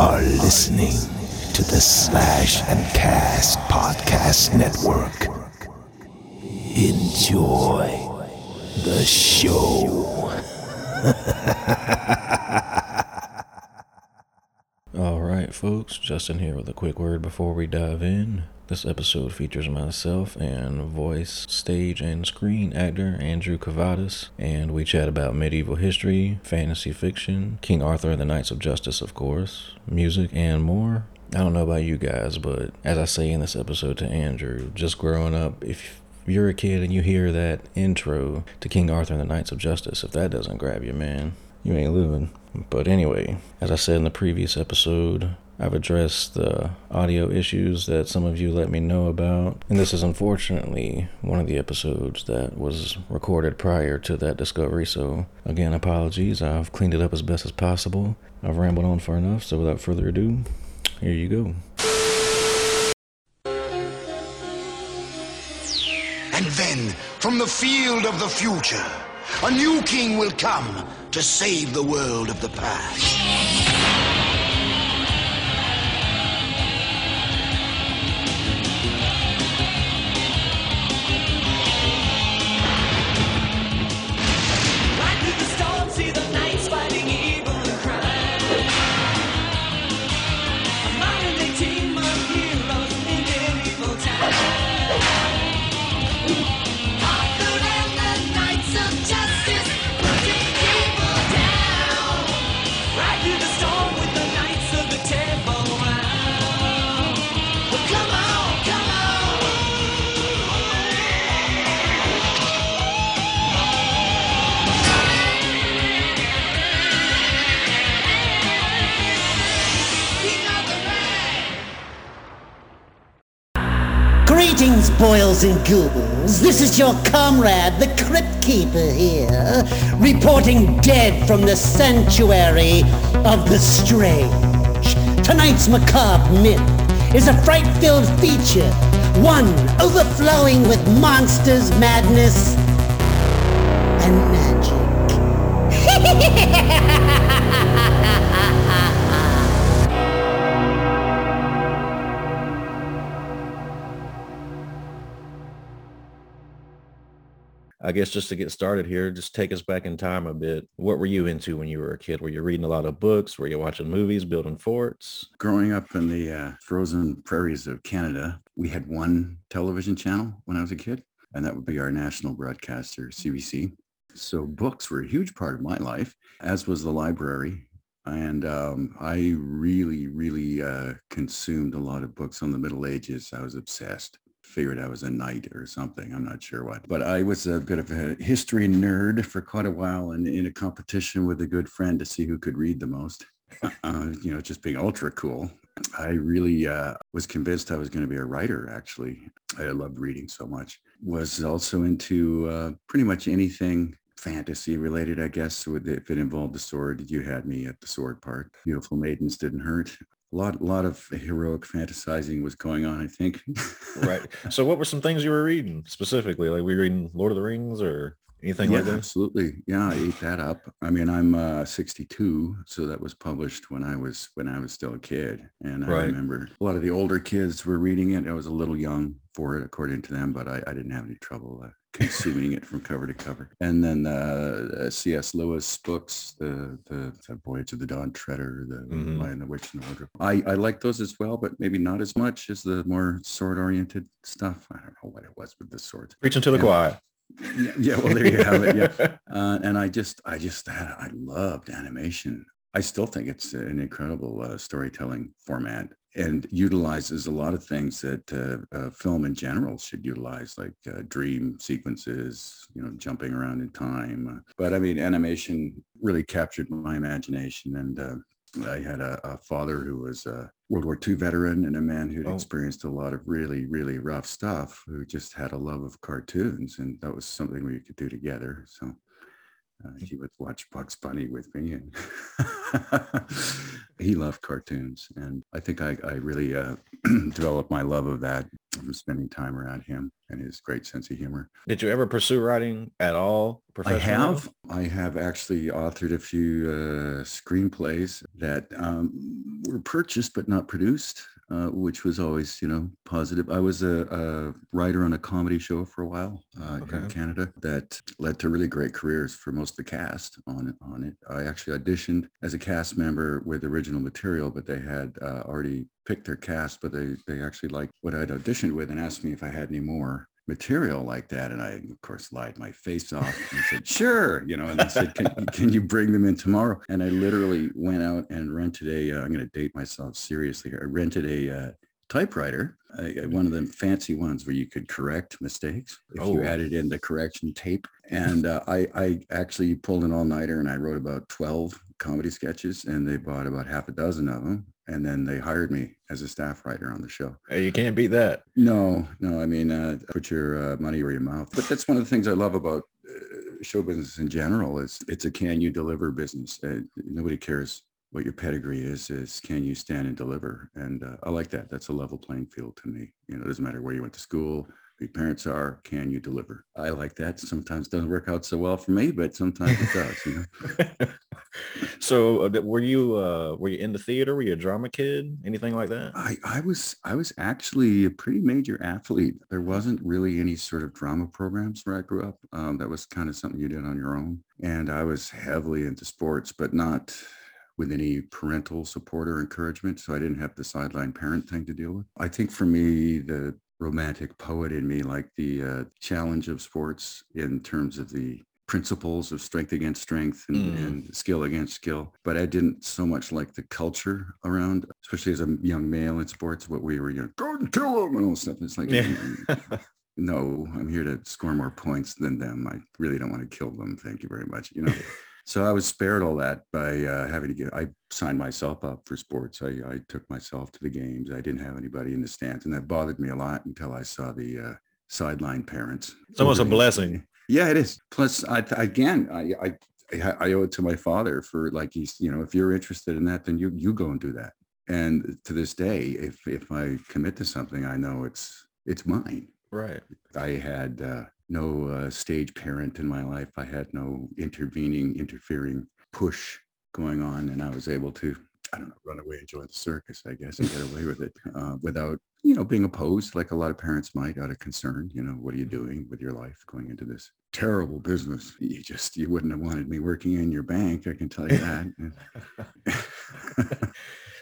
are listening to the Slash and Cast Podcast Network. Enjoy the show. All right, folks, Justin here with a quick word before we dive in. This episode features myself and voice, stage, and screen actor Andrew Kavadas, and we chat about medieval history, fantasy fiction, King Arthur and the Knights of Justice, of course, music, and more. I don't know about you guys, but as I say in this episode to Andrew, just growing up, if you're a kid and you hear that intro to King Arthur and the Knights of Justice, if that doesn't grab you, man, you ain't living. But anyway, as I said in the previous episode, I've addressed the audio issues that some of you let me know about. And this is unfortunately one of the episodes that was recorded prior to that discovery. So, again, apologies. I've cleaned it up as best as possible. I've rambled on far enough. So, without further ado, here you go. And then, from the field of the future, a new king will come to save the world of the past. Ghouls. This is your comrade, the Crypt Keeper here, reporting dead from the sanctuary of the strange. Tonight's macabre myth is a fright-filled feature, one overflowing with monsters, madness, I guess just to get started here, just take us back in time a bit. What were you into when you were a kid? Were you reading a lot of books? Were you watching movies, building forts? Growing up in the uh, frozen prairies of Canada, we had one television channel when I was a kid, and that would be our national broadcaster, CBC. So books were a huge part of my life, as was the library. And um, I really, really uh, consumed a lot of books on the Middle Ages. I was obsessed. Figured I was a knight or something. I'm not sure what. But I was a bit of a history nerd for quite a while and in a competition with a good friend to see who could read the most. uh, you know, just being ultra cool. I really uh, was convinced I was going to be a writer, actually. I loved reading so much. Was also into uh, pretty much anything fantasy related, I guess. If it involved the sword, you had me at the sword part. Beautiful maidens didn't hurt. A lot, lot of heroic fantasizing was going on, I think. Right. so what were some things you were reading specifically? Like were you reading Lord of the Rings or anything yeah, like that? absolutely. Yeah, I ate that up. I mean, I'm uh, 62, so that was published when I was when I was still a kid, and I remember a lot of the older kids were reading it. I was a little young for it, according to them, but I, I didn't have any trouble uh, consuming it from cover to cover. And then uh, uh, C.S. Lewis books, the, the the Voyage of the Dawn Treader, the Mhm. Lion, the Witch, and the Wardrobe. I I like those as well, but maybe not as much as the more sword oriented stuff. I don't know what it was with the swords. Preaching to the choir. Yeah, yeah, well, there you have it. Yeah. Uh, and I just, I just, had, I loved animation. I still think it's an incredible uh, storytelling format and utilizes a lot of things that uh, uh, film in general should utilize, like uh, dream sequences, you know, jumping around in time. But I mean, animation really captured my imagination. And uh, I had a, a father who was a World War II veteran and a man who'd Oh. experienced a lot of really, really rough stuff, who just had a love of cartoons, and that was something we could do together. So uh, he would watch Bugs Bunny with me, and he loved cartoons. And I think I, I really uh, developed my love of that from spending time around him and his great sense of humor. Did you ever pursue writing at all? I have. I have actually authored a few uh, screenplays that um, were purchased but not produced, uh, which was always, you know, positive. I was a, a writer on a comedy show for a while uh, in Canada that led to really great careers for most of the cast on it. On it, I actually auditioned as a cast member with original material, but they had uh, already picked their cast, but they they actually liked what I'd auditioned with and asked me if I had any more material like that and i of course lied my face off and said sure you know and they said can, can you bring them in tomorrow? And i literally went out and rented a uh, i'm going to date myself seriously here i rented a uh, typewriter uh, one of them fancy ones where you could correct mistakes if you Oh. added in the correction tape. And uh, I, I actually pulled an all-nighter and i wrote about 12 comedy sketches and they bought about half a dozen of them and then they hired me as a staff writer on the show Hey, you can't beat that. no, no. I mean, uh, put your uh, money where your mouth. But that's one of the things I love about uh, show business in general. Is it's a can you deliver business. Uh, nobody cares what your pedigree is. Is can you stand and deliver? And uh, I like that. That's a level playing field to me. You know, it doesn't matter where you went to school, who your parents are. Can you deliver? I like that. Sometimes it doesn't work out so well for me, but sometimes it does. You know. so uh, were you uh were you in the theater? Were you a drama kid? Anything like that? I, I was I was actually a pretty major athlete. There wasn't really any sort of drama programs where I grew up. Um, that was kind of something you did on your own. And I was heavily into sports, but not with any parental support or encouragement. So I didn't have the sideline parent thing to deal with. I think for me, the romantic poet in me, like the uh, challenge of sports in terms of the principles of strength against strength and, Mm. and skill against skill. But I didn't so much like the culture around, especially as a young male in sports, what we were, you know, go and kill them and all stuff. It's like, Yeah. "Mm, no, I'm here to score more points than them. I really don't want to kill them. Thank you very much. You know, so I was spared all that by uh, having to get, I signed myself up for sports. I, I took myself to the games. I didn't have anybody in the stands and that bothered me a lot until I saw the uh, sideline parents. It's almost a blessing. Yeah, it is. Plus, I, again, I, I, I owe it to my father for like, he's, you know, if you're interested in that, then you, you go and do that. And to this day, if, if I commit to something, I know it's, it's mine. Right. I had uh, no uh, stage parent in my life. I had no intervening, interfering push going on, and I was able to, I don't know, run away and join the circus, I guess, and get away with it uh, without, you know, being opposed like a lot of parents might out of concern. You know, what are you doing with your life going into this terrible business? You just, you wouldn't have wanted me working in your bank. I can tell you that.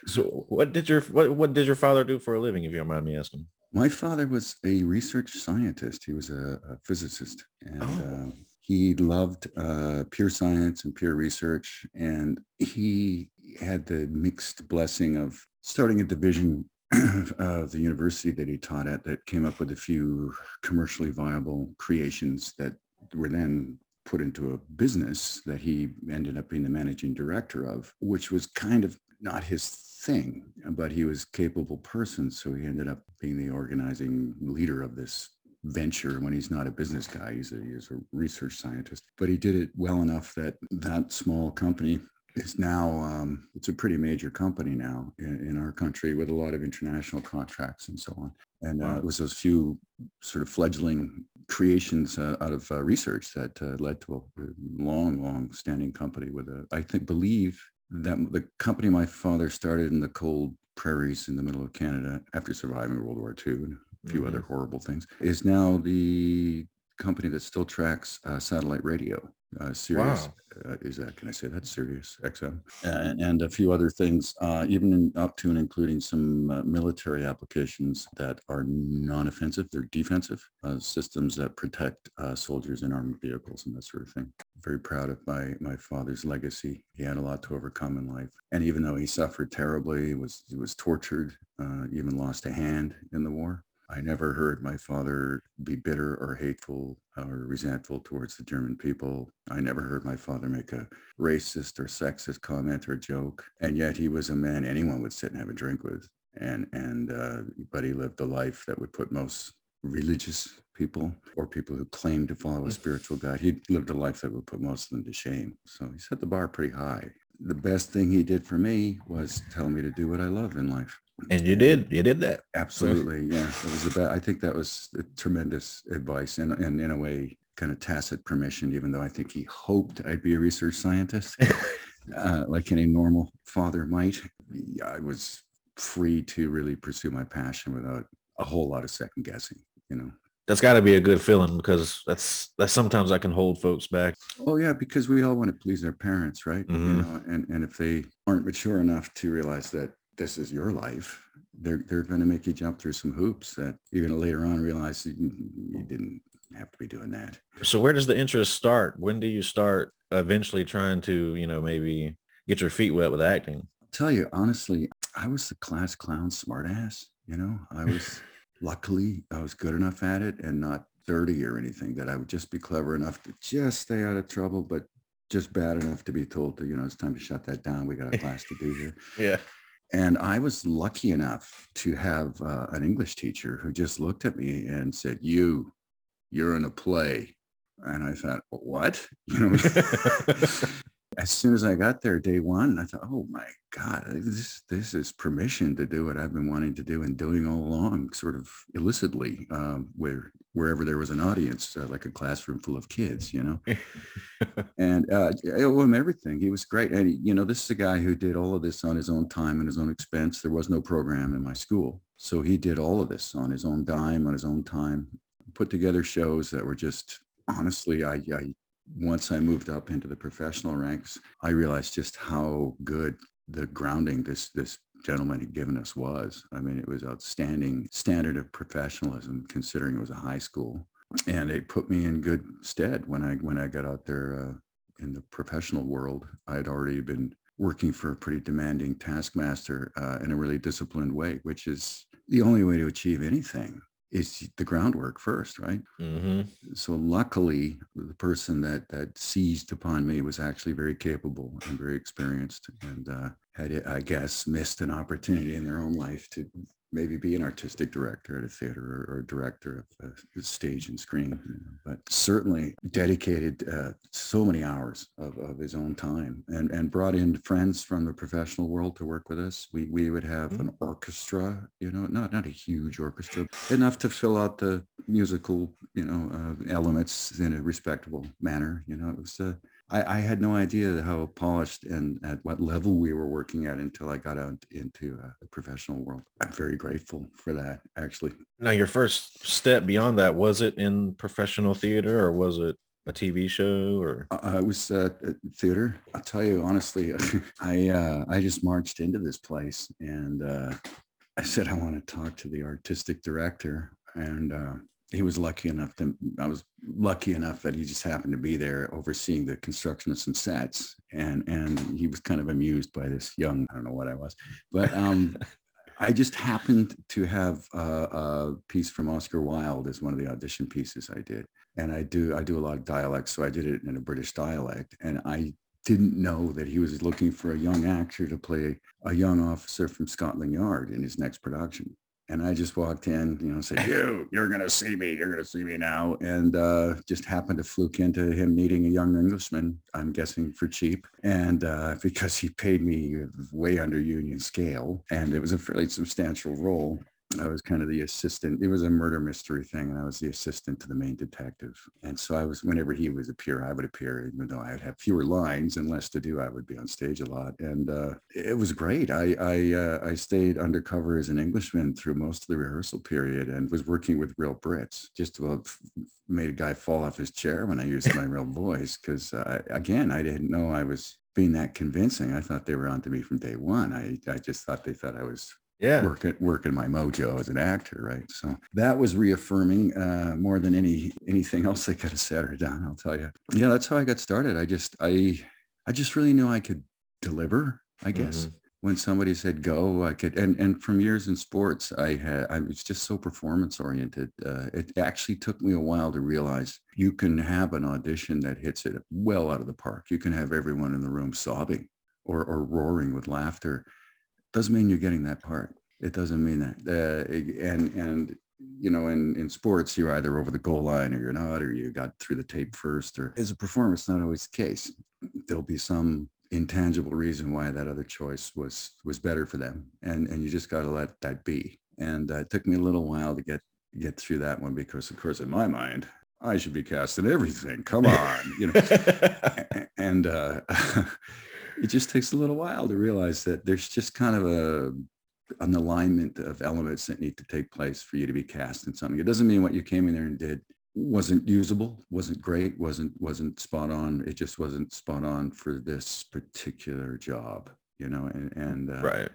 So what did your what what did your father do for a living, if you don't mind me asking? My father was a research scientist. He was a, a physicist, and Oh. um, he loved uh, pure science and pure research. And he had the mixed blessing of starting a division of the university that he taught at that came up with a few commercially viable creations that were then put into a business that he ended up being the managing director of, which was kind of not his thing, but he was a capable person. So he ended up being the organizing leader of this venture when he's not a business guy. He's a, he's a research scientist, but he did it well enough that that small company is now, um, it's a pretty major company now in, in our country with a lot of international contracts and so on. And uh, it was those few sort of fledgling creations uh, out of uh, research that uh, led to a long, long standing company with a, I think, believe that the company my father started in the cold prairies in the middle of Canada after surviving World War II and a few Mhm. other horrible things is now the company that still tracks uh, satellite radio. Uh, Sirius, uh, is that, can I say that? Sirius XM. Uh, and a few other things, uh, even in, up to and including some uh, military applications that are non-offensive, they're defensive uh, systems that protect uh, soldiers in armored vehicles and that sort of thing. Very proud of my, my father's legacy. He had a lot to overcome in life. And even though he suffered terribly, was, he was tortured, uh, even lost a hand in the war, I never heard my father be bitter or hateful or resentful towards the German people. I never heard my father make a racist or sexist comment or joke. And yet he was a man anyone would sit and have a drink with. And, and, uh, but he lived a life that would put most religious people or people who claim to follow a spiritual guide. He lived a life that would put most of them to shame. So he set the bar pretty high. The best thing he did for me was tell me to do what I love in life. And you did you did that. Absolutely. Yeah. It was about. I think that was a tremendous advice and, and in a way, kind of tacit permission, even though I think he hoped I'd be a research scientist. uh, like any normal father might. I was free to really pursue my passion without a whole lot of second guessing. You know, That's got to be a good feeling because that's that's sometimes I can hold folks back. Oh yeah, because we all want to please our parents, right? You Mhm. know, and and if they aren't mature enough to realize that this is your life, they're they're going to make you jump through some hoops that you're going to later on realize you, you didn't have to be doing that. So where does the interest start? When do you start eventually trying to, you know, maybe get your feet wet with acting? I'll tell you honestly, I was the class clown smartass. You know, I was luckily I was good enough at it and not dirty or anything that I would just be clever enough to just stay out of trouble, but just bad enough to be told to, you know, it's time to shut that down. We got a class to do here. Yeah. And I was lucky enough to have uh, an English teacher who just looked at me and said, "You, you're in a play." And I thought, "What?" You know. as soon as I got there, day one, I thought, "Oh my God, this this is permission to do what I've been wanting to do and doing all along, sort of illicitly, um, where wherever there was an audience, uh, like a classroom full of kids, you know." and uh, I owe him everything. He was great. And, he- you know, this is a guy who did all of this on his own time and his own expense. There was no program in my school. So he did all of this on his own dime, on his own time, put together shows that were just, honestly, I, I once I moved up into the professional ranks, I realized just how good the grounding this, this gentleman had given us was. I mean, it was outstanding standard of professionalism considering it was a high school and it put me in good stead when I when I got out there uh, in the professional world. I had already been working for a pretty demanding taskmaster uh, in a really disciplined way, which is the only way to achieve anything is the groundwork first, right? hmm So luckily, the person that that seized upon me was actually very capable and very experienced, and uh, had, I guess, missed an opportunity in their own life to maybe be an artistic director at a theater or, or director of a stage and screen. you know. But certainly dedicated uh, so many hours of, of his own time, and and brought in friends from the professional world to work with us. We we would have an orchestra, you know, not not a huge orchestra, enough to fill out the musical, you know, uh, elements in a respectable manner. You know, it was. Uh, I, I had no idea how polished and at what level we were working at until I got out into uh, the professional world. I'm very grateful for that, actually. Now your first step beyond that, was it in professional theater or was it a TV show or? Uh, I was uh, theater. I'll tell you honestly, I uh, I just marched into this place and uh, I said I want to talk to the artistic director, and uh, he was lucky enough to. I was lucky enough that he just happened to be there overseeing the construction of some sets, and and he was kind of amused by this young. I don't know what I was, but um, I just happened to have a, a piece from Oscar Wilde as one of the audition pieces I did, and I do I do a lot of dialects, so I did it in a British dialect, and I didn't know that he was looking for a young actor to play a young officer from Scotland Yard in his next production. And I just walked in, you know, said, "You, you're gonna see me. You're gonna see me now." And uh, just happened to fluke into him meeting a young Englishman. I'm guessing for cheap, and uh, because he paid me way under union scale, and it was a fairly substantial role. I was kind of the assistant. It was a murder mystery thing, and I was the assistant to the main detective. And so I was, whenever he would appear, I would appear, even though I would have fewer lines and less to do. I would be on stage a lot, and uh, it was great. I I, uh, I stayed undercover as an Englishman through most of the rehearsal period, and was working with real Brits. Just about made a guy fall off his chair when I used my real voice, because uh, again, I didn't know I was being that convincing. I thought they were onto me from day one. I I just thought they thought I was Yeah. working working my mojo as an actor, right? So that was reaffirming uh, more than any anything else I could have said or done. I'll tell you. Yeah, that's how I got started. I just I I just really knew I could deliver. I guess when somebody said go, I could. And and from years in sports, I had I was just so performance oriented. Uh, it actually took me a while to realize you can have an audition that hits it well out of the park. You can have everyone in the room sobbing or or roaring with laughter doesn't mean you're getting that part. It doesn't mean that. Uh, and and you know, in in sports, you're either over the goal line or you're not, or you got through the tape first. Or as a performer, it's not always the case. There'll be some intangible reason why that other choice was was better for them, and and you just got to let that be. And uh, it took me a little while to get get through that one because, of course, in my mind, I should be cast in everything. Come on, you know. And uh, it just takes a little while to realize that there's just kind of a an alignment of elements that need to take place for you to be cast in something. It doesn't mean what you came in there and did wasn't usable, wasn't great, wasn't wasn't spot on. It just wasn't spot on for this particular job, you know. And and uh, right.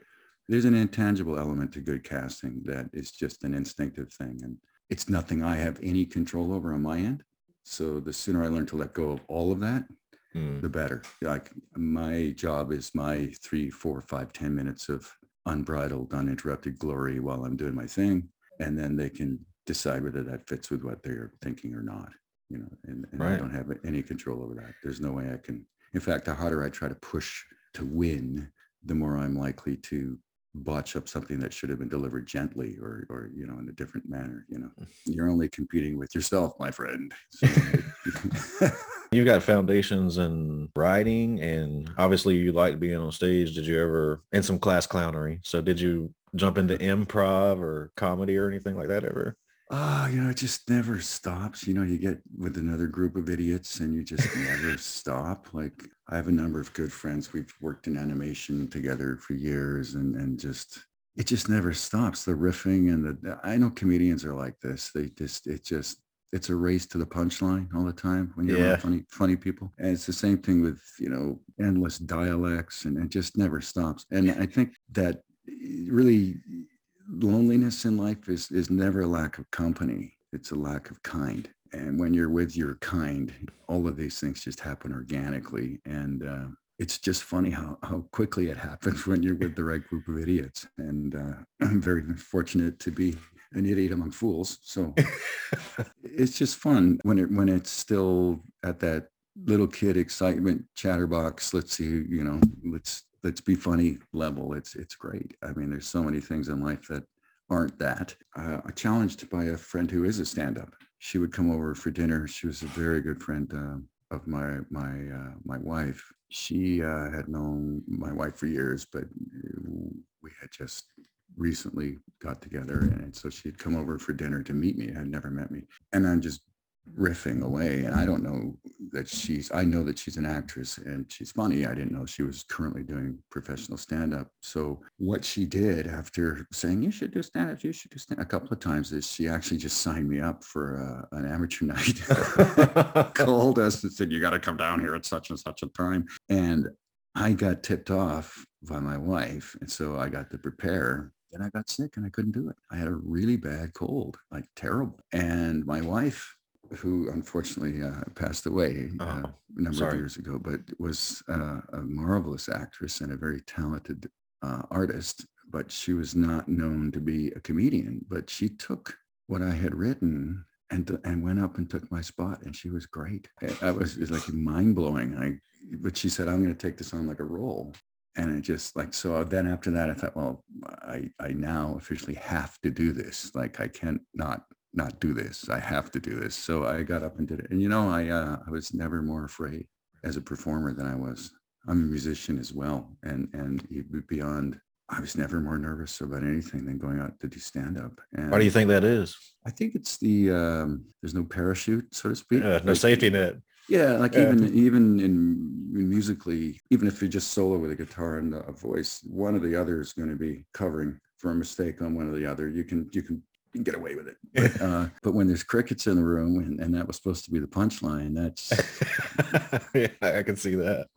there's an intangible element to good casting that is just an instinctive thing, and it's nothing I have any control over on my end. So the sooner I learn to let go of all of that, Mm. the better. Like my job is my three, four, five, ten minutes of unbridled, uninterrupted glory while I'm doing my thing. And then they can decide whether that fits with what they're thinking or not. You know, and, and I don't have any control over that. There's no way I can. In fact, the harder I try to push to win, the more I'm likely to botch up something that should have been delivered gently or or you know in a different manner you know you're only competing with yourself my friend So- You got foundations in writing, and obviously you like being on stage. Did you ever, and some class clownery? So did you jump into improv or comedy or anything like that ever? Ah, you know, it just never stops. You know, you get with another group of idiots and you just never stop. Like I have a number of good friends. We've worked in animation together for years and and just it just never stops. The riffing and the I know comedians are like this. They just it just it's a race to the punchline all the time when you're Yeah. funny funny people. And it's the same thing with, you know, endless dialects and it just never stops. And I think that eh, really loneliness in life is is never a lack of company it's a lack of kind and when you're with your kind all of these things just happen organically and uh, it's just funny how how quickly it happens when you're with the right group of idiots and uh, i'm very fortunate to be an idiot among fools so it's just fun when it when it's still at that little kid excitement chatterbox let's see you know let's let's be funny level it's it's great. I mean there's so many things in life that aren't that. Uh, i challenged by a friend who is a stand-up she would come over for dinner. She was a very good friend uh, of my my uh, my wife. She uh, had known my wife for years but we had just recently got together and so she'd come over for dinner to meet me had never met me. And i'm just riffing away and i don't know that she's i know that she's an actress and she's funny. I didn't know she was currently doing professional stand-up. So what she did after saying you should do stand-up you should do stand a couple of times is she actually just signed me up for uh, an amateur night. Called us and said you got to come down here at such and such a time. And i got tipped off by my wife. And so i got to prepare. Then i got sick and i couldn't do it. I had a really bad cold like terrible. And my wife who unfortunately uh, passed away uh, Oh, a number sorry. of years ago, but was uh, a marvelous actress and a very talented uh, artist. But she was not known to be a comedian. But she took what I had written and and went up and took my spot, and she was great. I- I was, it was like mind blowing. I but she said, "I'm going to take this on like a role." And it just like so. Then after that, I thought, well, I I now officially have to do this. Like I can't not not do this. I have to do this. So I got up and did it. And you know, I uh, I was never more afraid as a performer than I was. I'm a musician as well, and and beyond. I was never more nervous about anything than going out to do stand up. And Why do you think that is? I think it's the um, there's no parachute, so to speak. Uh, no Like, safety net. yeah, like Yeah. even even in, musically, even if you're just solo with a guitar and a voice, one or the other is going to be covering for a mistake on one or the other. You can you can, can get away with it. But, uh, but when there's crickets in the room, and, and that was supposed to be the punchline, that's. yeah, I can see that.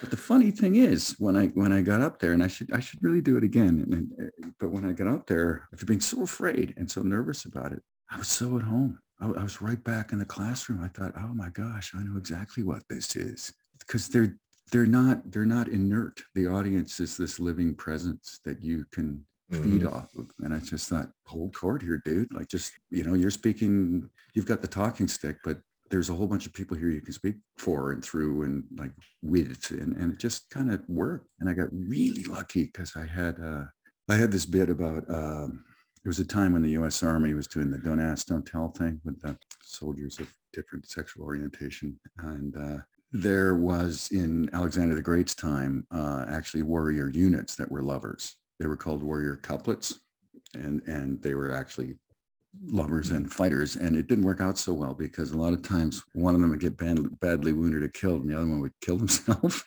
But the funny thing is, when I when I got up there, and I should I should really do it again. And, and, uh, but when I got up there, after being so afraid and so nervous about it, I was so at home. I, I was right back in the classroom. I thought, oh my gosh, I know exactly what this is because they're they're not they're not inert. The audience is this living presence that you can feed Mhm. off of. And I just thought, hold court here, dude. Like just, you know, you're speaking, you've got the talking stick, but there's a whole bunch of people here you can speak for and through and like with and, and it just kind of worked. And I got really lucky because I had uh I had this bit about um there was a time when the US Army was doing the don't ask, don't tell thing with the soldiers of different sexual orientation. And uh there was in Alexander the Great's time uh, actually warrior units that were lovers. They were called warrior couplets, and and they were actually lovers and fighters, and it didn't work out so well because a lot of times one of them would get bad, badly wounded or killed, and the other one would kill himself.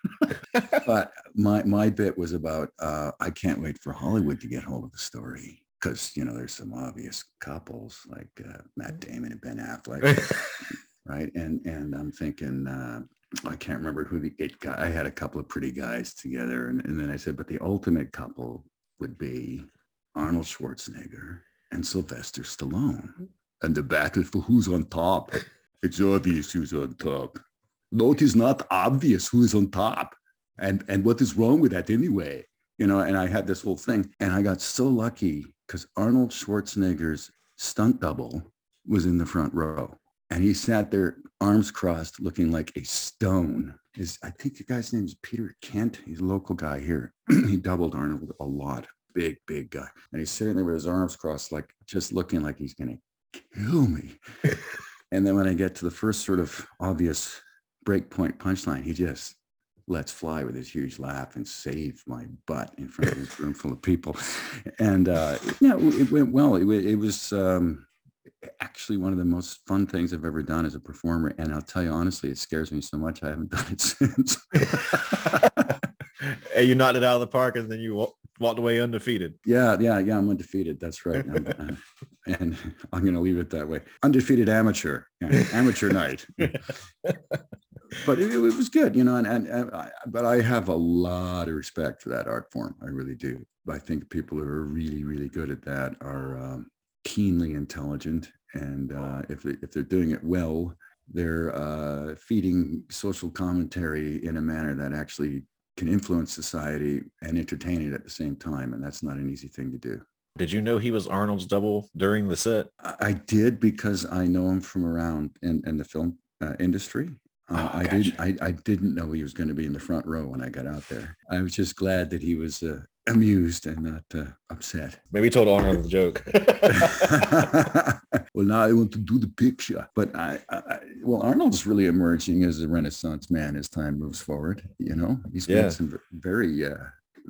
but my my bit was about uh, I can't wait for Hollywood to get hold of the story because you know there's some obvious couples like uh, Matt Damon and Ben Affleck, right? And and I'm thinking. Uh, I can't remember who the it guy. I had a couple of pretty guys together, and, and then I said, but the ultimate couple would be Arnold Schwarzenegger and Sylvester Stallone. And the battle for who's on top. It's obvious who's on top. No, it is not obvious who is on top. And and what is wrong with that anyway? You know, and I had this whole thing. And I got so lucky because Arnold Schwarzenegger's stunt double was in the front row. And he sat there, arms crossed, looking like a stone. His, I think the guy's name is Peter Kent. He's a local guy here. he doubled Arnold a lot. Big, big guy. And he's sitting there with his arms crossed, like just looking like he's going to kill me. and then when I get to the first sort of obvious breakpoint punchline, he just lets fly with his huge laugh and saved my butt in front of this room full of people. And uh, yeah, it went well. It, it was um, actually one of the most fun things I've ever done as a performer. And I'll tell you honestly, it scares me so much I haven't done it since. and you knocked it out of the park, and then you walked away undefeated. yeah, yeah, yeah. I'm undefeated. That's right. I'm, uh, and I'm going to leave it that way. Undefeated amateur, yeah, amateur night. but it, it was good, you know. And, and, and I, but I have a lot of respect for that art form. I really do. I think people who are really, really good at that are um, keenly intelligent, and uh, if if they're doing it well, they're uh, feeding social commentary in a manner that actually can influence society and entertain it at the same time, and that's not an easy thing to do. Did you know he was Arnold's double during the set? I I did because I know him from around in, in the film uh, industry. Uh, Oh, I gotcha. didn't. I, I didn't know he was going to be in the front row when I got out there. I was just glad that he was uh, amused and not uh, upset. Maybe told Arnold the joke. well, now I want to do the picture. But I, I, I- well, Arnold's really emerging as a Renaissance man as time moves forward. You know, he's Yeah. made some very, uh,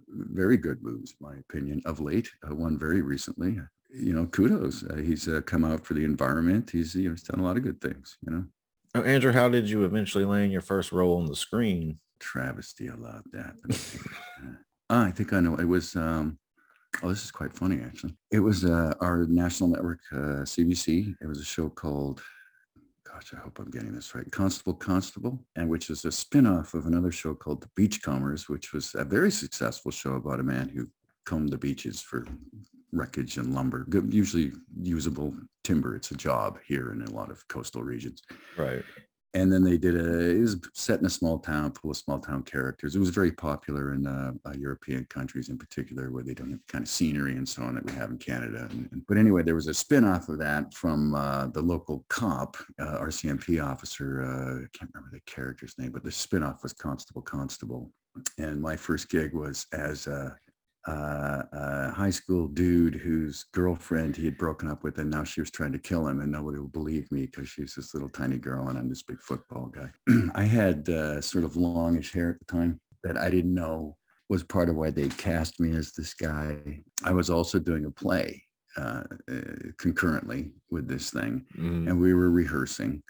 very good moves, in my opinion, of late. Uh, one very recently. You know, kudos. Uh, he's uh, come out for the environment. He's, you know, he's done a lot of good things. You know, Oh, Andrew, how did you eventually land your first role on the screen? travesty. I love that. Ah, I think I know. It was. Um, oh, this is quite funny actually. It was uh, our national network, uh, CBC. It was a show called. Gosh, I hope I'm getting this right. Constable Constable, and which is a spin-off of another show called The Beachcombers, which was a very successful show about a man who combed the beaches for wreckage and lumber, usually usable timber. It's a job here in a lot of coastal regions Right. And then they did a it was set in a small town full of small town characters. It was very popular in uh, uh, european countries in particular where they don't have the kind of scenery and so on that we have in canada and, and- but anyway there was a spin-off of that from uh, the local cop uh, rcmp officer uh, i can't remember the character's name but the spin-off was constable constable. And my first gig was as a, uh, a high school dude whose girlfriend he had broken up with, and now she was trying to kill him, and nobody will believe me because she's this little tiny girl, and I'm this big football guy. I had uh, sort of longish hair at the time that I didn't know was part of why they cast me as this guy. I was also doing a play uh, uh, concurrently with this thing, Mm. and we were rehearsing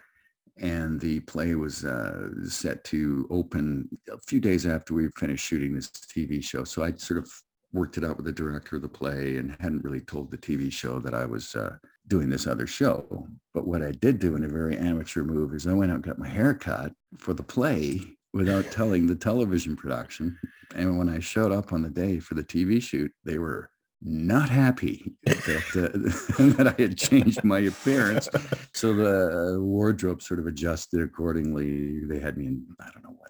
and the play was uh, set to open a few days after we finished shooting this TV show. So I sort of worked it out with the director of the play and hadn't really told the TV show that I was uh, doing this other show. But what I did do in a very amateur move is I went out and got my hair cut for the play without telling the television production. And when I showed up on the day for the TV shoot, they were not happy that, uh, that I had changed my appearance. So the wardrobe sort of adjusted accordingly. They had me in, I don't know what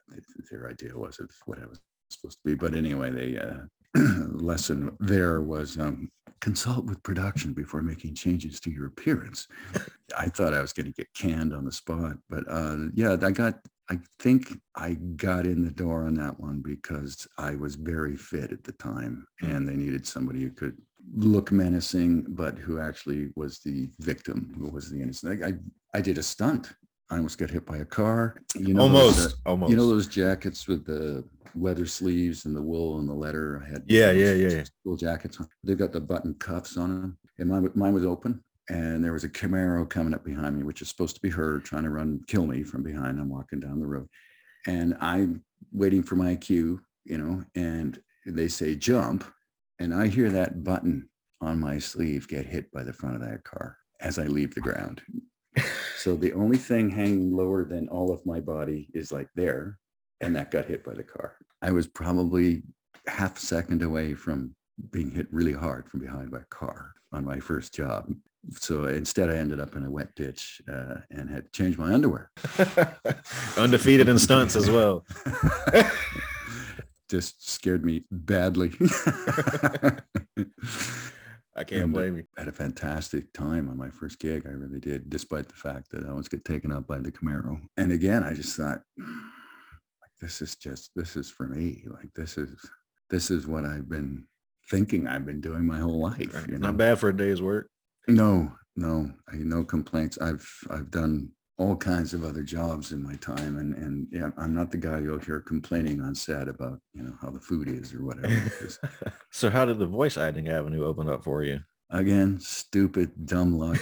their idea was of what I was supposed to be. But anyway, they, uh, lesson there was um, consult with production before making changes to your appearance. I thought I was going to get canned on the spot, but uh, yeah, I got, I think I got in the door on that one because I was very fit at the time and they needed somebody who could look menacing, but who actually was the victim, who was the innocent. I, I, I did a stunt. I almost got hit by a car. You know, those, almost. uh, almost. you know those jackets with the leather sleeves and the wool and the leather. I had Yeah, those yeah, yeah, yeah. Wool jackets. on. They've got the button cuffs on them, and mine, mine was open. and there was a Camaro coming up behind me, which is supposed to be her trying to run, kill me from behind. I'm walking down the road and I'm waiting for my cue, you know, and they say jump. And I hear that button on my sleeve get hit by the front of that car as I leave the ground. So the only thing hanging lower than all of my body is like there. And that got hit by the car. I was probably half a second away from being hit really hard from behind by a car on my first job. So instead, I ended up in a wet ditch uh, and had to change my underwear. Undefeated in stunts as well. Just scared me badly. I can't uh, blame you. Had a fantastic time on my first gig. I really did, despite the fact that I almost get taken up by the Camaro. And again, I just thought, like, this is just, this is for me. Like, this is, this is what I've been thinking I've been doing my whole life. You know? Not bad for a day's work. No, no, I no complaints. I've I've done all kinds of other jobs in my time, and and yeah, I'm not the guy you'll hear complaining on set about you know how the food is or whatever. so how did the voice acting avenue open up for you? again, stupid, dumb luck.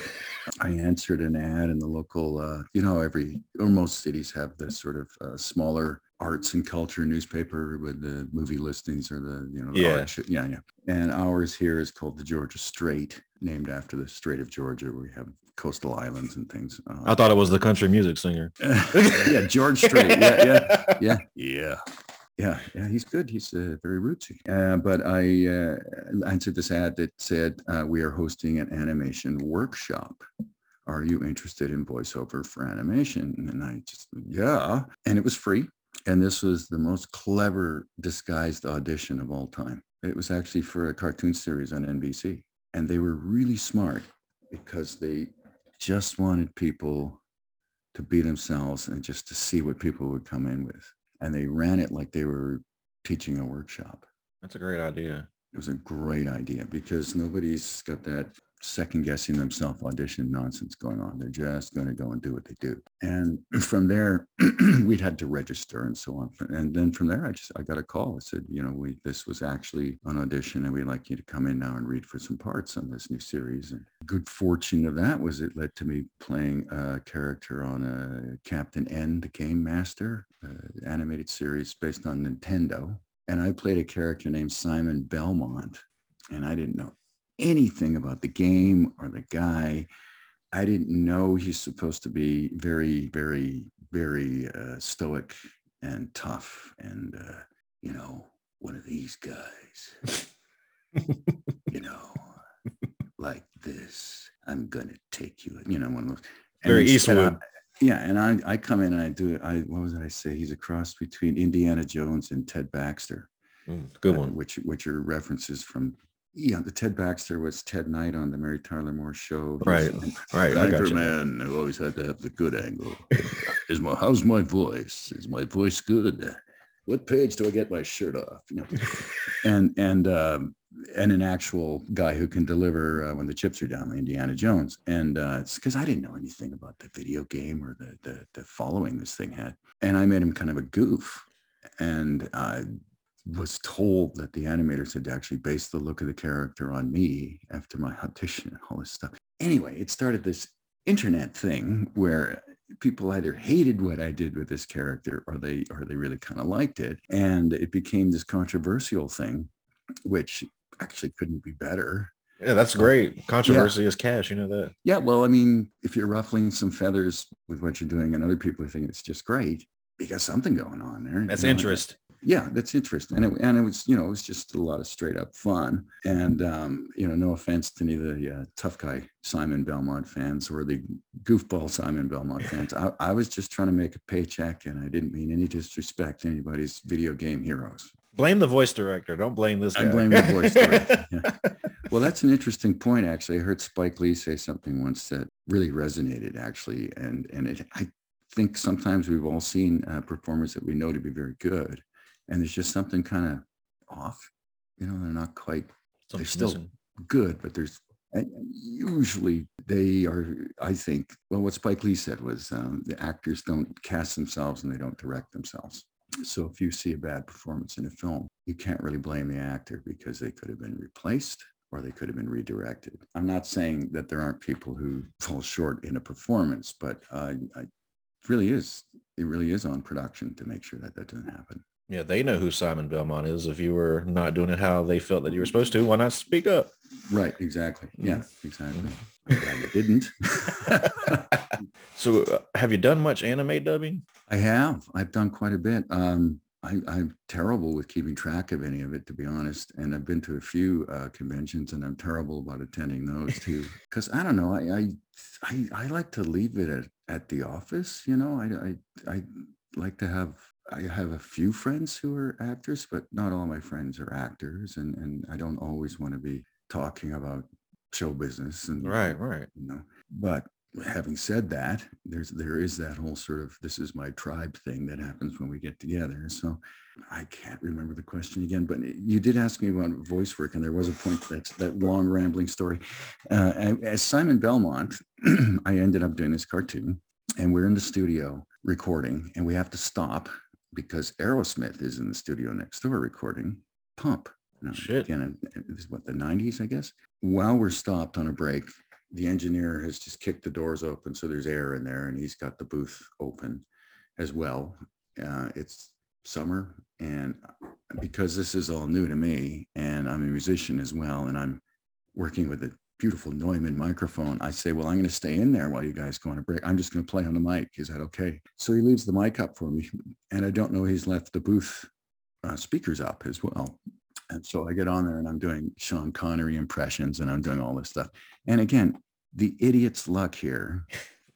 I answered an ad in the local. Uh, you know, every or most cities have this sort of uh, smaller arts and culture newspaper with the movie listings or the you know the Yeah. yeah yeah. And ours here is called the Georgia Strait, named after the Strait of Georgia, where we have coastal islands and things. Uh, I thought it was the country music singer. yeah, George Strait. Yeah, yeah, yeah, yeah. Yeah, yeah, he's good. He's uh, very rootsy. Uh, but I uh, answered this ad that said, uh, we are hosting an animation workshop. Are you interested in voiceover for animation? And I just, yeah. And it was free. And this was the most clever disguised audition of all time. It was actually for a cartoon series on NBC. And they were really smart because they just wanted people to be themselves and just to see what people would come in with. And they ran it like they were teaching a workshop. That's a great idea. It was a great idea because nobody's got that second guessing themselves audition nonsense going on. They're just going to go and do what they do. And from there, we'd had to register and so on. And then from there, I just I got a call. I said, you know, we this was actually an audition, and we'd like you to come in now and read for some parts on this new series. And good fortune of that was it led to me playing a character on a Captain N, the Game Master, animated series based on Nintendo. And I played a character named Simon Belmont, and I didn't know anything about the game or the guy. I didn't know he's supposed to be very, very, very uh, stoic and tough and, uh, you know, one of these guys, you know, like this. I'm going to take you, you know, one of those. and Very Eastwood. yeah, and I, I come in and I do it. I what was it I say? He's a cross between Indiana Jones and Ted Baxter Mm, good uh, one. which which are references from yeah the ted baxter was ted knight on the mary tyler moore show. Right, right, I got you. man who always had to have the good angle. Is my how's my voice? Is my voice good? What page do i get my shirt off? You know and and um and an actual guy who can deliver uh, when the chips are down, Indiana Jones. And uh, it's because I didn't know anything about the video game or the, the the following this thing had, and I made him kind of a goof. And I was told that the animators had to actually based the look of the character on me after my audition and all this stuff. Anyway, it started this internet thing where people either hated what I did with this character or they or they really kind of liked it. And it became this controversial thing, which actually couldn't be better. Yeah, that's great. Controversy is cash. You know that. Yeah, well, I mean, if you're ruffling some feathers with what you're doing and other people think it's just great, you got something going on there. That's you know? interest. Yeah that's interesting and it, and it was you know it was just a lot of straight up fun and um you know no offense to any of the uh, tough guy simon belmont fans or the goofball simon belmont fans I, I was just trying to make a paycheck and i didn't mean any disrespect to anybody's video game heroes Blame the voice director. Don't blame this guy. I blame the voice director. Yeah. Well, that's an interesting point. Actually, I heard Spike Lee say something once that really resonated. Actually, and and it, I think sometimes we've all seen uh, performers that we know to be very good, and there's just something kind of off. You know, they're not quite they're still missing. good, but there's and usually they are. I think. Well, what Spike Lee said was um, the actors don't cast themselves and they don't direct themselves. So if you see a bad performance in a film, you can't really blame the actor because they could have been replaced or they could have been redirected. I'm not saying that there aren't people who fall short in a performance, but uh, I, it really is, it really is on production to make sure that that doesn't happen. Yeah, they know who Simon Belmont is. If you were not doing it how they felt that you were supposed to, why not speak up? Right, exactly. Yeah, exactly. I'm glad you didn't. So, uh, have you done much anime dubbing? I have. I've done quite a bit. Um, I, I'm terrible with keeping track of any of it, to be honest. And I've been to a few uh, conventions, and I'm terrible about attending those too. Because I don't know, I, I I I like to leave it at, at the office. You know, I I I like to have. I have a few friends who are actors, but not all my friends are actors, and and I don't always want to be talking about show business and Right, right. you know but having said that there's there is that whole sort of this is my tribe thing that happens when we get together so i can't remember the question again but you did ask me about voice work and there was a point that's that long rambling story uh, as simon belmont i ended up doing this cartoon and we're in the studio recording and we have to stop because aerosmith is in the studio next door recording pump. Now, Shit. again it was what the 90s i guess? While we're stopped on a break the engineer has just kicked the doors open so there's air in there and he's got the booth open as well. Uh, it's summer and because this is all new to me and i'm a musician as well and i'm working with a beautiful neumann microphone i say well i'm going to stay in there while you guys go on a break i'm just going to play on the mic is that okay so he leaves the mic up for me and i don't know he's left the booth uh, speakers up as well and so I get on there and I'm doing Sean Connery impressions and I'm doing all this stuff. And again, the idiot's luck here.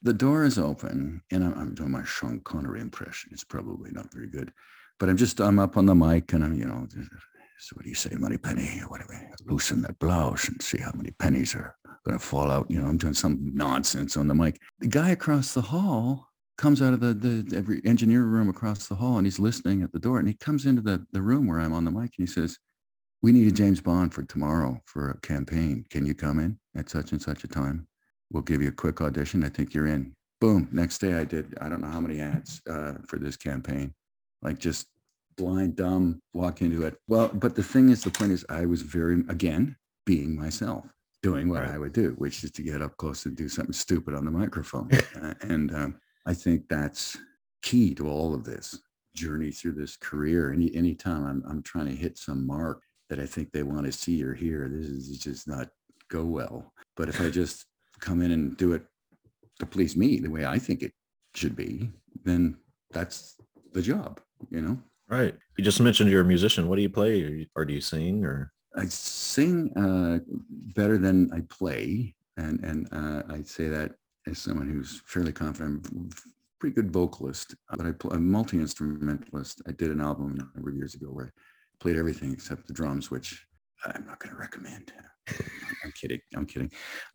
The door is open and I'm, I'm doing my Sean Connery impression. It's probably not very good, but I'm just, I'm up on the mic and I'm, you know, so what do you say, Moneypenny? Or whatever. Loosen that blouse and see how many pennies are going to fall out. You know, I'm doing some nonsense on the mic. The guy across the hall comes out of the, the every engineer room across the hall and he's listening at the door and he comes into the, the room where I'm on the mic and he says, we need a James Bond for tomorrow for a campaign. Can you come in at such and such a time? We'll give you a quick audition. I think you're in. Boom. Next day I did, I don't know how many ads uh, for this campaign. Like just blind, dumb, walk into it. Well, but the thing is, the point is I was very, again, being myself, doing what Right. I would do, which is to get up close and do something stupid on the microphone. Uh, and um, I think that's key to all of this journey through this career. Any anytime I'm I'm trying to hit some mark that I think they want to see or hear, this is just not go well. But if I just come in and do it to please me the way I think it should be, then that's the job, you know. Right. You just mentioned you're a musician. What do you play, or, you- or do you sing, or I sing uh, better than I play, and and uh, I say that as someone who's fairly confident, I'm pretty good vocalist, but I I'm a multi instrumentalist. I did an album a number of years ago where I played everything except the drums, which I'm not going to recommend. I'm kidding. I'm kidding.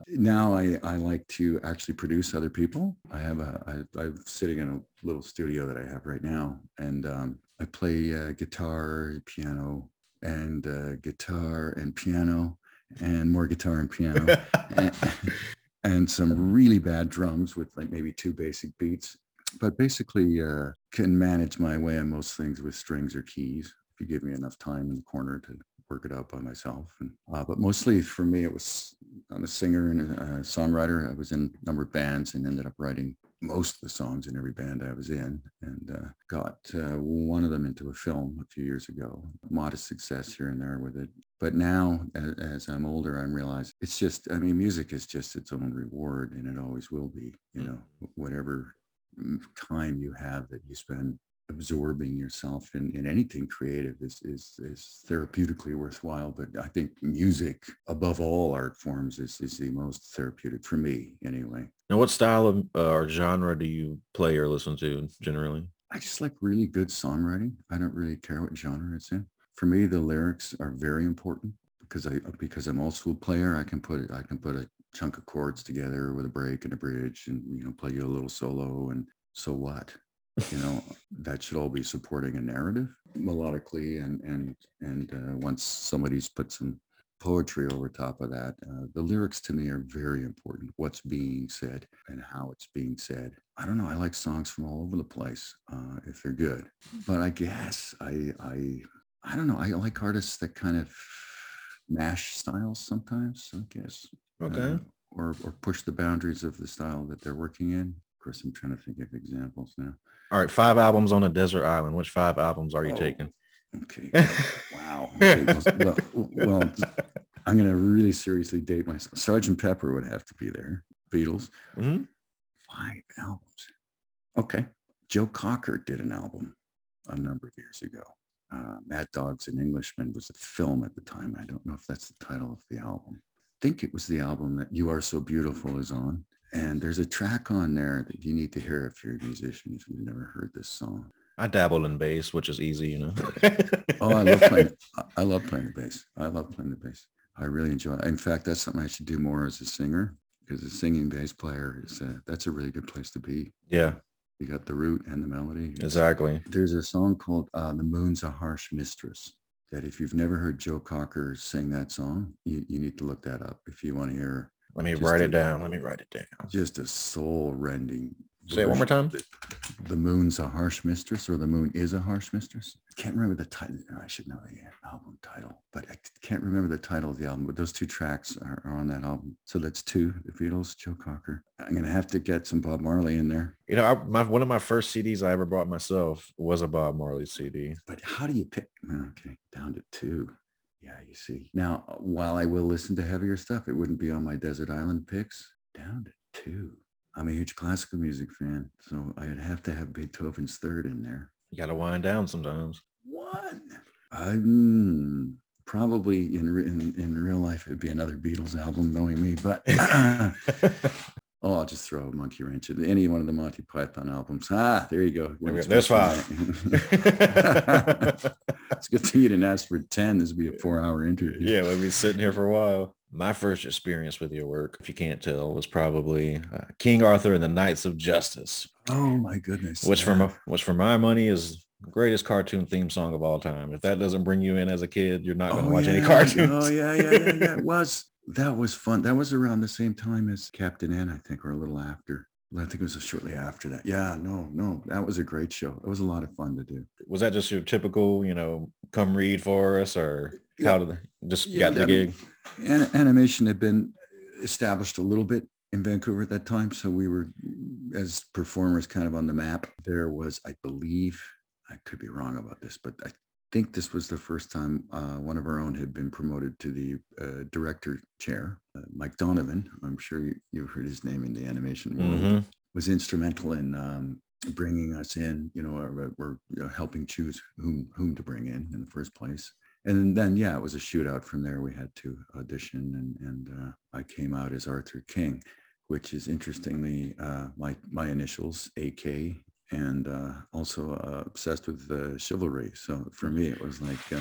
Now I, I like to actually produce other people. I have a I, I'm sitting in a little studio that I have right now, and um, I play uh, guitar, piano, and uh, guitar and piano, and more guitar and piano, and, and some really bad drums with like maybe two basic beats. But basically, uh, can manage my way on most things with strings or keys. If you give me enough time in the corner to work it out by myself. And, uh, but mostly for me, it was I'm a singer and a, a songwriter. I was in a number of bands and ended up writing most of the songs in every band I was in and uh, got uh, one of them into a film a few years ago. Modest success here and there with it. But now, as, as I'm older, I'm realizing it's just, I mean, music is just its own reward and it always will be, you know, whatever mm, time you have that you spend absorbing yourself in, in anything creative is, is is therapeutically worthwhile. But I think music, above all art forms, is is the most therapeutic for me anyway. now what style of uh, or genre do you play or listen to generally? I just like really good songwriting. I don't really care what genre it's in. For me, the lyrics are very important because I because I'm also a player. I can put I can put a chunk of chords together with a break and a bridge, and you know play you a little solo. And so what? You know that should all be supporting a narrative melodically, and and and uh, once somebody's put some poetry over top of that, uh, the lyrics to me are very important. What's being said and how it's being said. I don't know. I like songs from all over the place uh, if they're good. But I guess I I I don't know. I like artists that kind of mash styles sometimes, I guess. Okay. uh, or or push the boundaries of the style that they're working in. Of course, I'm trying to think of examples now. All right. Five albums on a desert island. Which five albums are you Oh. taking? Okay. Wow. Okay, well, well, I'm going to really seriously date myself. Sergeant Pepper would have to be there. Beatles. Mhm. Five albums. Okay. Joe Cocker did an album a number of years ago. Uh, Mad Dogs and Englishmen was a film at the time. I don't know if that's the title of the album. I think it was the album that You Are So Beautiful is on. And there's a track on there that you need to hear if you're a musician, if you've never heard this song. I dabble in bass, which is easy, you know. Oh, I love playing. I- love playing the bass. I love playing the bass. I really enjoy it. In fact, that's something I should do more as a singer because a singing bass player is a, that's a really good place to be. yeah, You got the root and the melody. exactly. There's a song called uh, "The Moon's a Harsh Mistress." That if you've never heard Joe Cocker sing that song, you, you need to look that up if you want to hear Let me Just write it down. Let me write it down. just a soul-rending. Say it one more time. The, the moon's a harsh mistress, or the moon is a harsh mistress. Can't remember the title. I should know the album title, but I can't remember the title of the album. But those two tracks are, are on that album. So that's two: the Beatles, Joe Cocker. I'm gonna have to get some Bob Marley in there. You know, I, my one of my first CDs I ever bought myself was a Bob Marley CD. But how do you pick? Okay, down to two. Yeah, you see. Now, uh, while I will listen to heavier stuff, it wouldn't be on my desert island picks. Down to two. I'm a huge classical music fan, so I'd have to have Beethoven's third in there. You got to wind down sometimes. One. I'm mm, probably in, in in real life it'd be another Beatles album, knowing me. But oh, I'll just throw a monkey wrench at any one of the Monty Python albums. Ah, there you go. There we Works. There's best it's a good thing you didn't ask for ten. This would be a four-hour interview. yeah, we'll be sitting here for a while. My first experience with your work, if you can't tell, was probably uh, King Arthur and the Knights of Justice, Oh my goodness. which for my, which for my money is the greatest cartoon theme song of all time. If that doesn't bring you in as a kid, you're not going to Oh, watch any yeah. cartoons. Oh yeah, yeah, yeah, yeah. It was. That was fun. That was around the same time as Captain N, I think, or a little after. I think it was shortly after that. Yeah, no, no, that was a great show. It was a lot of fun to do. Was that just your typical, you know, come read for us, or how did they just Yeah, got the gig? An- animation had been established a little bit in Vancouver at that time, so we were as performers kind of on the map. There was, I believe, I could be wrong about this, but I think this was the first time uh, one of our own had been promoted to the uh, director chair. Uh, Mike Donovan, I'm sure you, you've heard his name in the animation world, Mhm. was instrumental in um, bringing us in. You know, or, or you know, helping choose whom whom to bring in in the first place and then yeah it was a shootout from there we had to audition and and uh, i came out as arthur king which is interestingly uh, my my initials ak and uh, also uh, obsessed with uh, chivalry so for me it was like uh,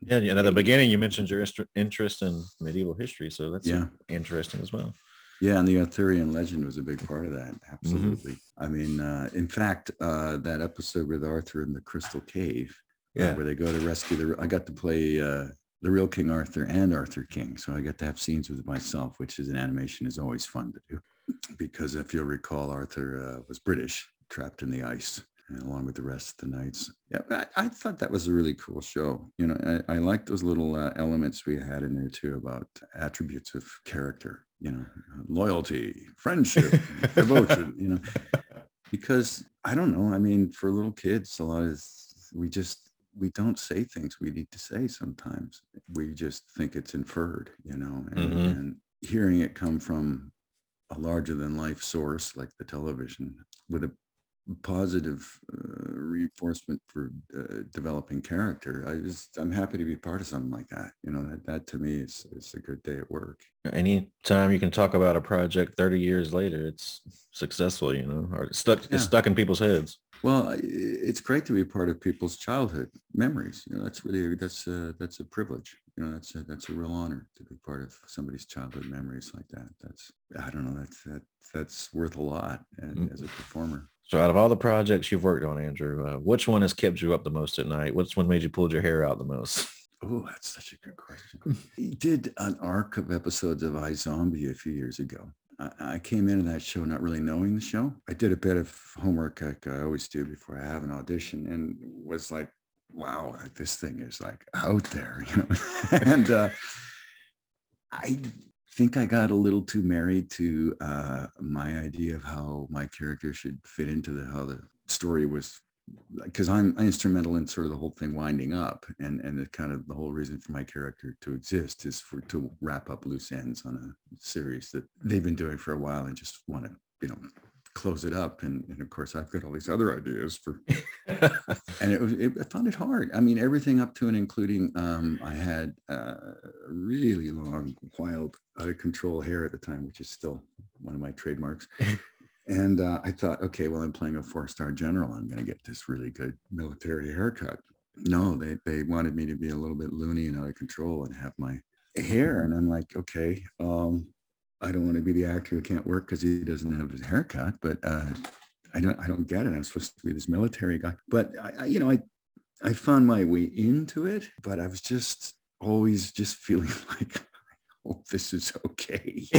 Yeah, and at the beginning you mentioned your interest in medieval history, so that's Yeah. interesting as well. yeah and the arthurian legend was a big part of that absolutely i mean uh, in fact uh, that episode with arthur in the crystal cave uh, Yeah. where they go to rescue the i got to play uh, the real king arthur and arthur king so i got to have scenes with myself which is an animation is always fun to do because if you'll recall arthur uh, was british trapped in the ice and along with the rest of the knights yeah I, I thought that was a really cool show you know i, I like those little uh, elements we had in there too about attributes of character you know loyalty friendship devotion you know because I don't know. I mean, for little kids, a lot of we just we don't say things we need to say sometimes. We just think it's inferred, you know, and, Mhm. and hearing it come from a larger than life source like the television with a positive uh, reinforcement for uh, developing character. I just I'm happy to be part of something like that. You know, that that to me is is a good day at work. Anytime you can talk about a project 30 years later, it's successful, you know, or it's stuck Yeah. it's stuck in people's heads. Well, it's great to be part of people's childhood memories. You know, that's really that's a that's a privilege. You know, that's a that's a real honor to be part of somebody's childhood memories like that. That's I don't know. That's that that's worth a lot and, Mm. as a performer. So out of all the projects you've worked on, Andrew, uh, which one has kept you up the most at night? Which one made you pull your hair out the most? Oh, that's such a good question. he did an arc of episodes of iZombie a few years ago. I, came into that show not really knowing the show. I did a bit of homework like I always do before I have an audition and was like, wow, this thing is like out there, you know. and uh, I think I got a little too married to uh, my idea of how my character should fit into the how the story was because I'm instrumental in sort of the whole thing winding up and and the kind of the whole reason for my character to exist is for to wrap up loose ends on a series that they've been doing for a while and just want to you know close it up and, and of course I've got all these other ideas for and it was it, I found it hard. I mean everything up to and including um I had uh really long wild out of control hair at the time which is still one of my trademarks and uh, I thought, okay, well, I'm playing a four-star general. I'm going to get this really good military haircut. No, they they wanted me to be a little bit loony and out of control and have my hair. And I'm like, okay, um, I don't want to be the actor who can't work because he doesn't have his haircut. But uh, I don't I don't get it. I'm supposed to be this military guy. But I, I you know I I found my way into it, but I was just always just feeling like, oh, this is okay.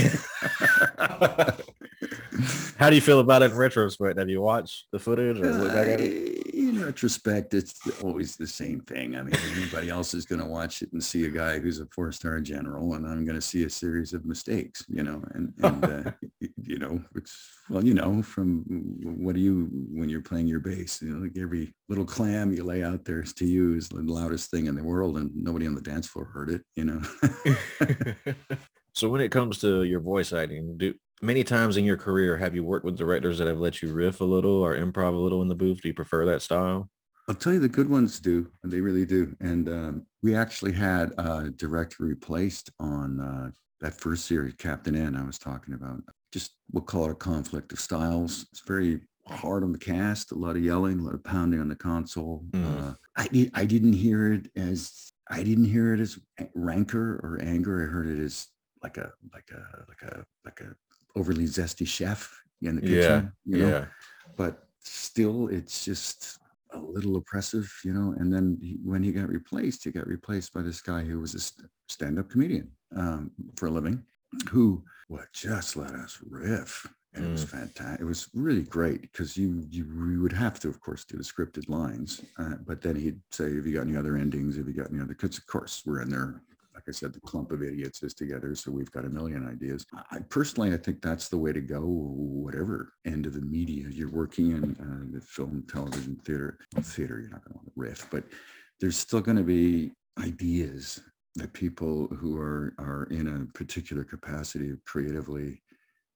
How do you feel about it in retrospect? Have you watched the footage or look back at it? In retrospect, it's always the same thing. I mean, anybody else is going to watch it and see a guy who's a four-star general, and I'm going to see a series of mistakes, you know, and, and uh, you know, it's well, you know, from what do you when you're playing your bass, you know, like every little clam you lay out there is to you is the loudest thing in the world, and nobody on the dance floor heard it, you know. so when it comes to your voice acting, do many times in your career have you worked with directors that have let you riff a little or improv a little in the booth? Do you prefer that style? I'll tell you, the good ones do. They really do. And um, we actually had a director replaced on uh, that first series, Captain N. I was talking about. Just we'll call it a conflict of styles. It's very hard on the cast, a lot of yelling, a lot of pounding on the console. Mhm. Uh, I I didn't hear it as I didn't hear it as rancor or anger. I heard it as like a like a like a like a overly zesty chef in the kitchen. Yeah, you know? yeah. but still it's just a little oppressive you know and then he, when he got replaced he got replaced by this guy who was a st- stand-up comedian um, for a living who would just let us riff and it was fantastic it was really great because you you you would have to of course do the scripted lines uh, but then he'd say have you got any other endings have you got any other because of course we're in there I said, the clump of idiots is together, so we've got a million ideas. I personally, I think that's the way to go. Whatever end of the media you're working in, uh, the film, television, theater, well, theater, you're not going to want to riff, but there's still going to be ideas that people who are are in a particular capacity creatively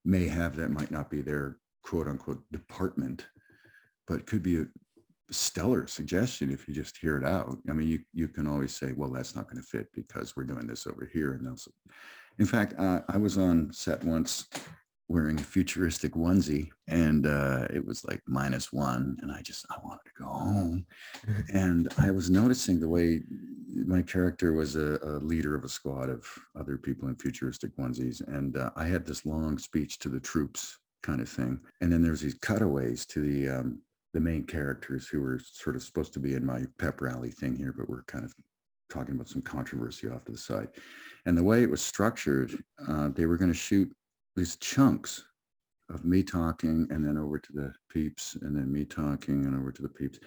may have that might not be their quote unquote department, but could be stellar suggestion if you just hear it out. I mean, you you can always say, well, that's not going to fit because we're doing this over here. And those, in fact, uh, I was on set once wearing a futuristic onesie and uh, it was like minus one and I just, I wanted to go home. And I was noticing the way my character was a, a leader of a squad of other people in futuristic onesies. And uh, I had this long speech to the troops kind of thing. And then there's these cutaways to the, um, the main characters who were sort of supposed to be in my pep rally thing here, but we're kind of talking about some controversy off to the side. And the way it was structured, uh, they were going to shoot these chunks of me talking and then over to the peeps and then me talking and over to the peeps.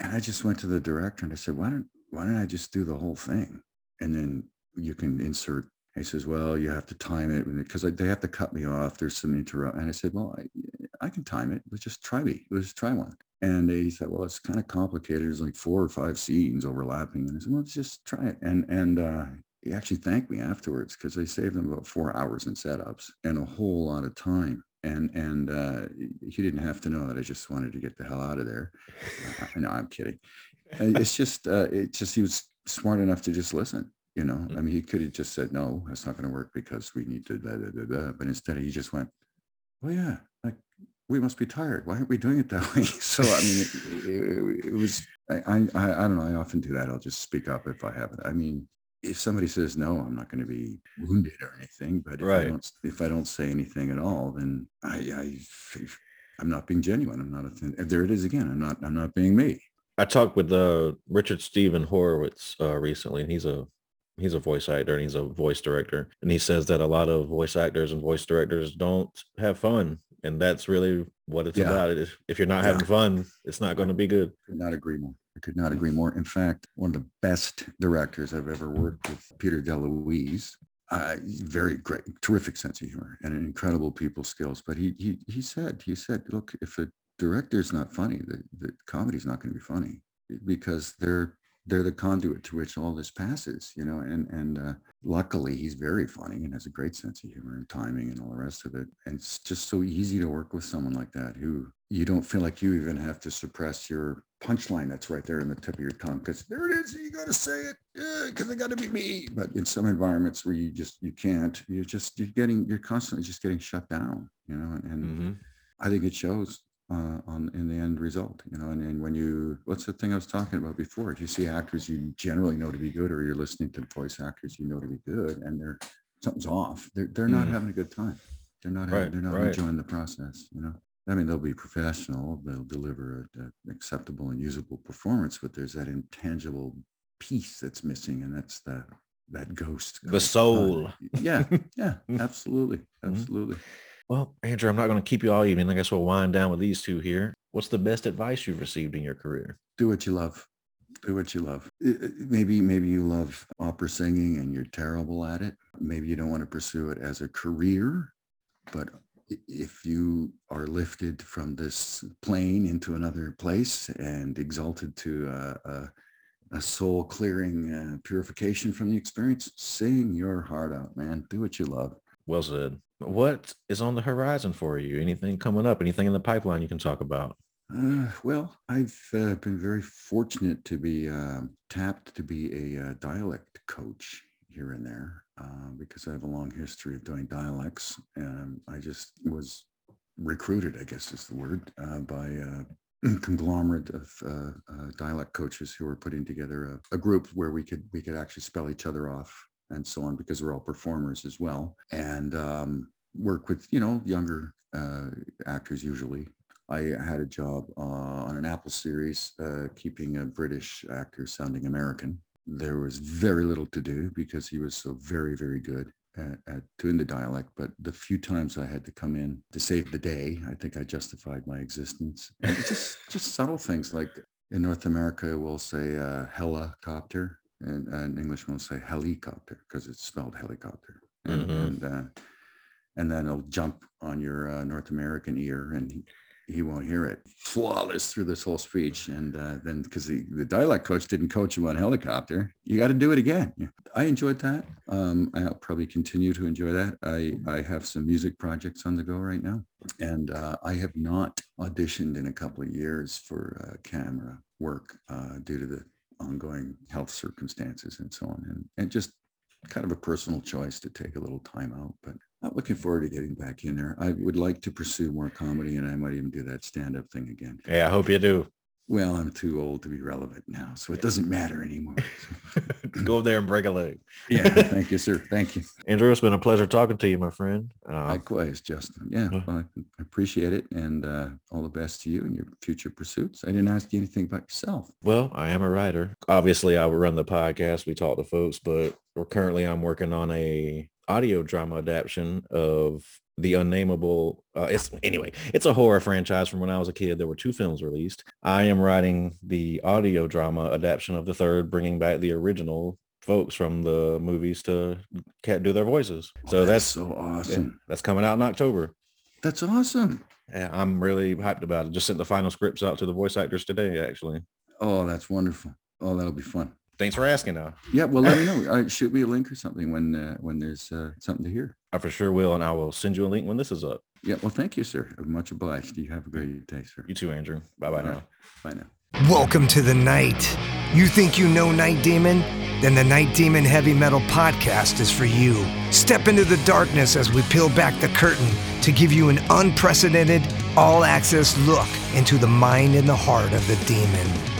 And I just went to the director and I said, why don't, why don't I just do the whole thing? And then you can insert, he says, well, you have to time it because they have to cut me off. There's some interrupt. And I said, well, I, I can time it. Let's just try me. Let's try one. And he said, well, it's kind of complicated. There's like four or five scenes overlapping. And I said, well, let's just try it. And, and, uh, he actually thanked me afterwards because I saved him about four hours in setups and a whole lot of time. And and uh, he didn't have to know that I just wanted to get the hell out of there. Uh, no, I'm kidding. It's just uh, it's just he was smart enough to just listen. You know, I mean, he could have just said no, that's not going to work because we need to. Blah, blah, blah. But instead, he just went, "Well, yeah, we must be tired. Why aren't we doing it that way?" So I mean, it, it, it was. I, I I don't know. I often do that. I'll just speak up if I have it. I mean, if somebody says no, I'm not going to be wounded or anything. But if Right. I don't if I don't say anything at all, then I, I I'm not being genuine. I'm not. A, there it is again. I'm not. I'm not being me. I talked with uh, Richard Steven Horvitz uh, recently, and he's a he's a voice actor and he's a voice director, and he says that a lot of voice actors and voice directors don't have fun, and that's really what it's Yeah. about. If you're not Yeah. having fun, it's not going to be good. could not agree more. I could not agree more. In fact, one of the best directors I've ever worked with, Peter DeLuise. uh, very great, terrific sense of humor and incredible people skills. But he he he said he said, look, if a director's not funny, the, the comedy's not going to be funny because they're they're the conduit to which all this passes, you know. And and uh, luckily, he's very funny and has a great sense of humor and timing and all the rest of it. And it's just so easy to work with someone like that who you don't feel like you even have to suppress your punchline that's right there in the tip of your tongue because there it is. You got to say it because it got to be me. But in some environments where you just you can't, you're just you're getting you're constantly just getting shut down, you know. And Mhm. I think it shows uh, on in the end result, you know. And, and when you, what's the thing I was talking about before? If you see actors you generally know to be good, or you're listening to voice actors you know to be good, and they're something's off, they're they're not Mhm. having a good time. They're not having, Right, they're not right. enjoying the process, you know. I mean, they'll be professional, they'll deliver an acceptable and usable performance, but there's that intangible piece that's missing, and that's the that ghost. The uh, soul. yeah, yeah, absolutely, absolutely. Well, Andrew, I'm not going to keep you all evening. I guess we'll wind down with these two here. What's the best advice you've received in your career? do what you love do what you love maybe maybe you love opera singing and you're terrible at it maybe you don't want to pursue it as a career but if you are lifted from this plane into another place and exalted to a, a, a soul clearing uh, purification from the experience sing your heart out man do what you love Well said. What is on the horizon for you? Anything coming up? Anything in the pipeline you can talk about? Uh, well, I've uh, been very fortunate to be um tapped to be a uh, dialect coach here and there uh, because I have a long history of doing dialects. And I just was recruited, I guess is the word, uh, by a conglomerate of uh, uh, dialect coaches who were putting together a, a group where we could we could actually spell each other off and so on because we're all performers as well and um, work with you know younger uh, actors usually I had a job uh, on an Apple series, uh, keeping a British actor sounding American. There was very little to do because he was so very, very good at, at doing the dialect. But the few times I had to come in to save the day, I think I justified my existence. Just, just subtle things like in North America, we'll say uh, helicopter, and, and English will say helicopter because it's spelled helicopter. And, Mhm. and, uh, and then it'll jump on your uh, North American ear and he, he won't hear it. Flawless through this whole speech. And uh, then because the, the dialect coach didn't coach him on helicopter, you got to do it again. I enjoyed that. Um, I'll probably continue to enjoy that. I, I have some music projects on the go right now. And uh, I have not auditioned in a couple of years for uh, camera work uh, due to the ongoing health circumstances and so on. And, and just kind of a personal choice to take a little time out, but I'm looking mm-hmm. forward to getting back in there. I would like to pursue more comedy and I might even do that stand-up thing again. Yeah, I hope you do. Well, I'm too old to be relevant now, so it doesn't matter anymore. Go up there and break a leg. yeah, thank you, sir. Thank you. Andrew, it's been a pleasure talking to you, my friend. Uh, Likewise, Justin. Yeah, well, I appreciate it and uh, all the best to you and your future pursuits. I didn't ask you anything about yourself. Well, I am a writer. Obviously, I run the podcast. We talk to folks, but we're currently I'm working on a audio drama adaptation of the unnamable. Uh, it's anyway, it's a horror franchise from when I was a kid. There were two films released. I am writing the audio drama adaptation of the third, bringing back the original folks from the movies to ca- do their voices. So Oh, that's so yeah, awesome. that's coming out in October. That's awesome. Yeah, I'm really hyped about it. Just sent the final scripts out to the voice actors today, actually. Oh, that's wonderful. Oh, that'll be fun. Thanks for asking though. Yeah, well, let me know. Uh, shoot me a link or something when uh, when there's uh, something to hear. I for sure will, and I will send you a link when this is up. Yeah, well, thank you, sir. Much obliged. You have a great day, sir. You too, Andrew. Bye bye now. right. Bye now. Welcome to the night. You think you know Night Demon? Then the Night Demon Heavy Metal Podcast is for you. Step into the darkness as we peel back the curtain to give you an unprecedented, all access look into the mind and the heart of the demon.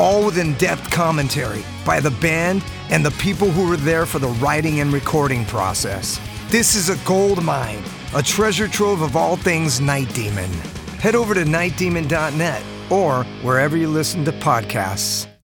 all with in depth commentary by the band and the people who were there for the writing and recording process. This is a gold mine, a treasure trove of all things Night Demon. Head over to nightdemon.net or wherever you listen to podcasts.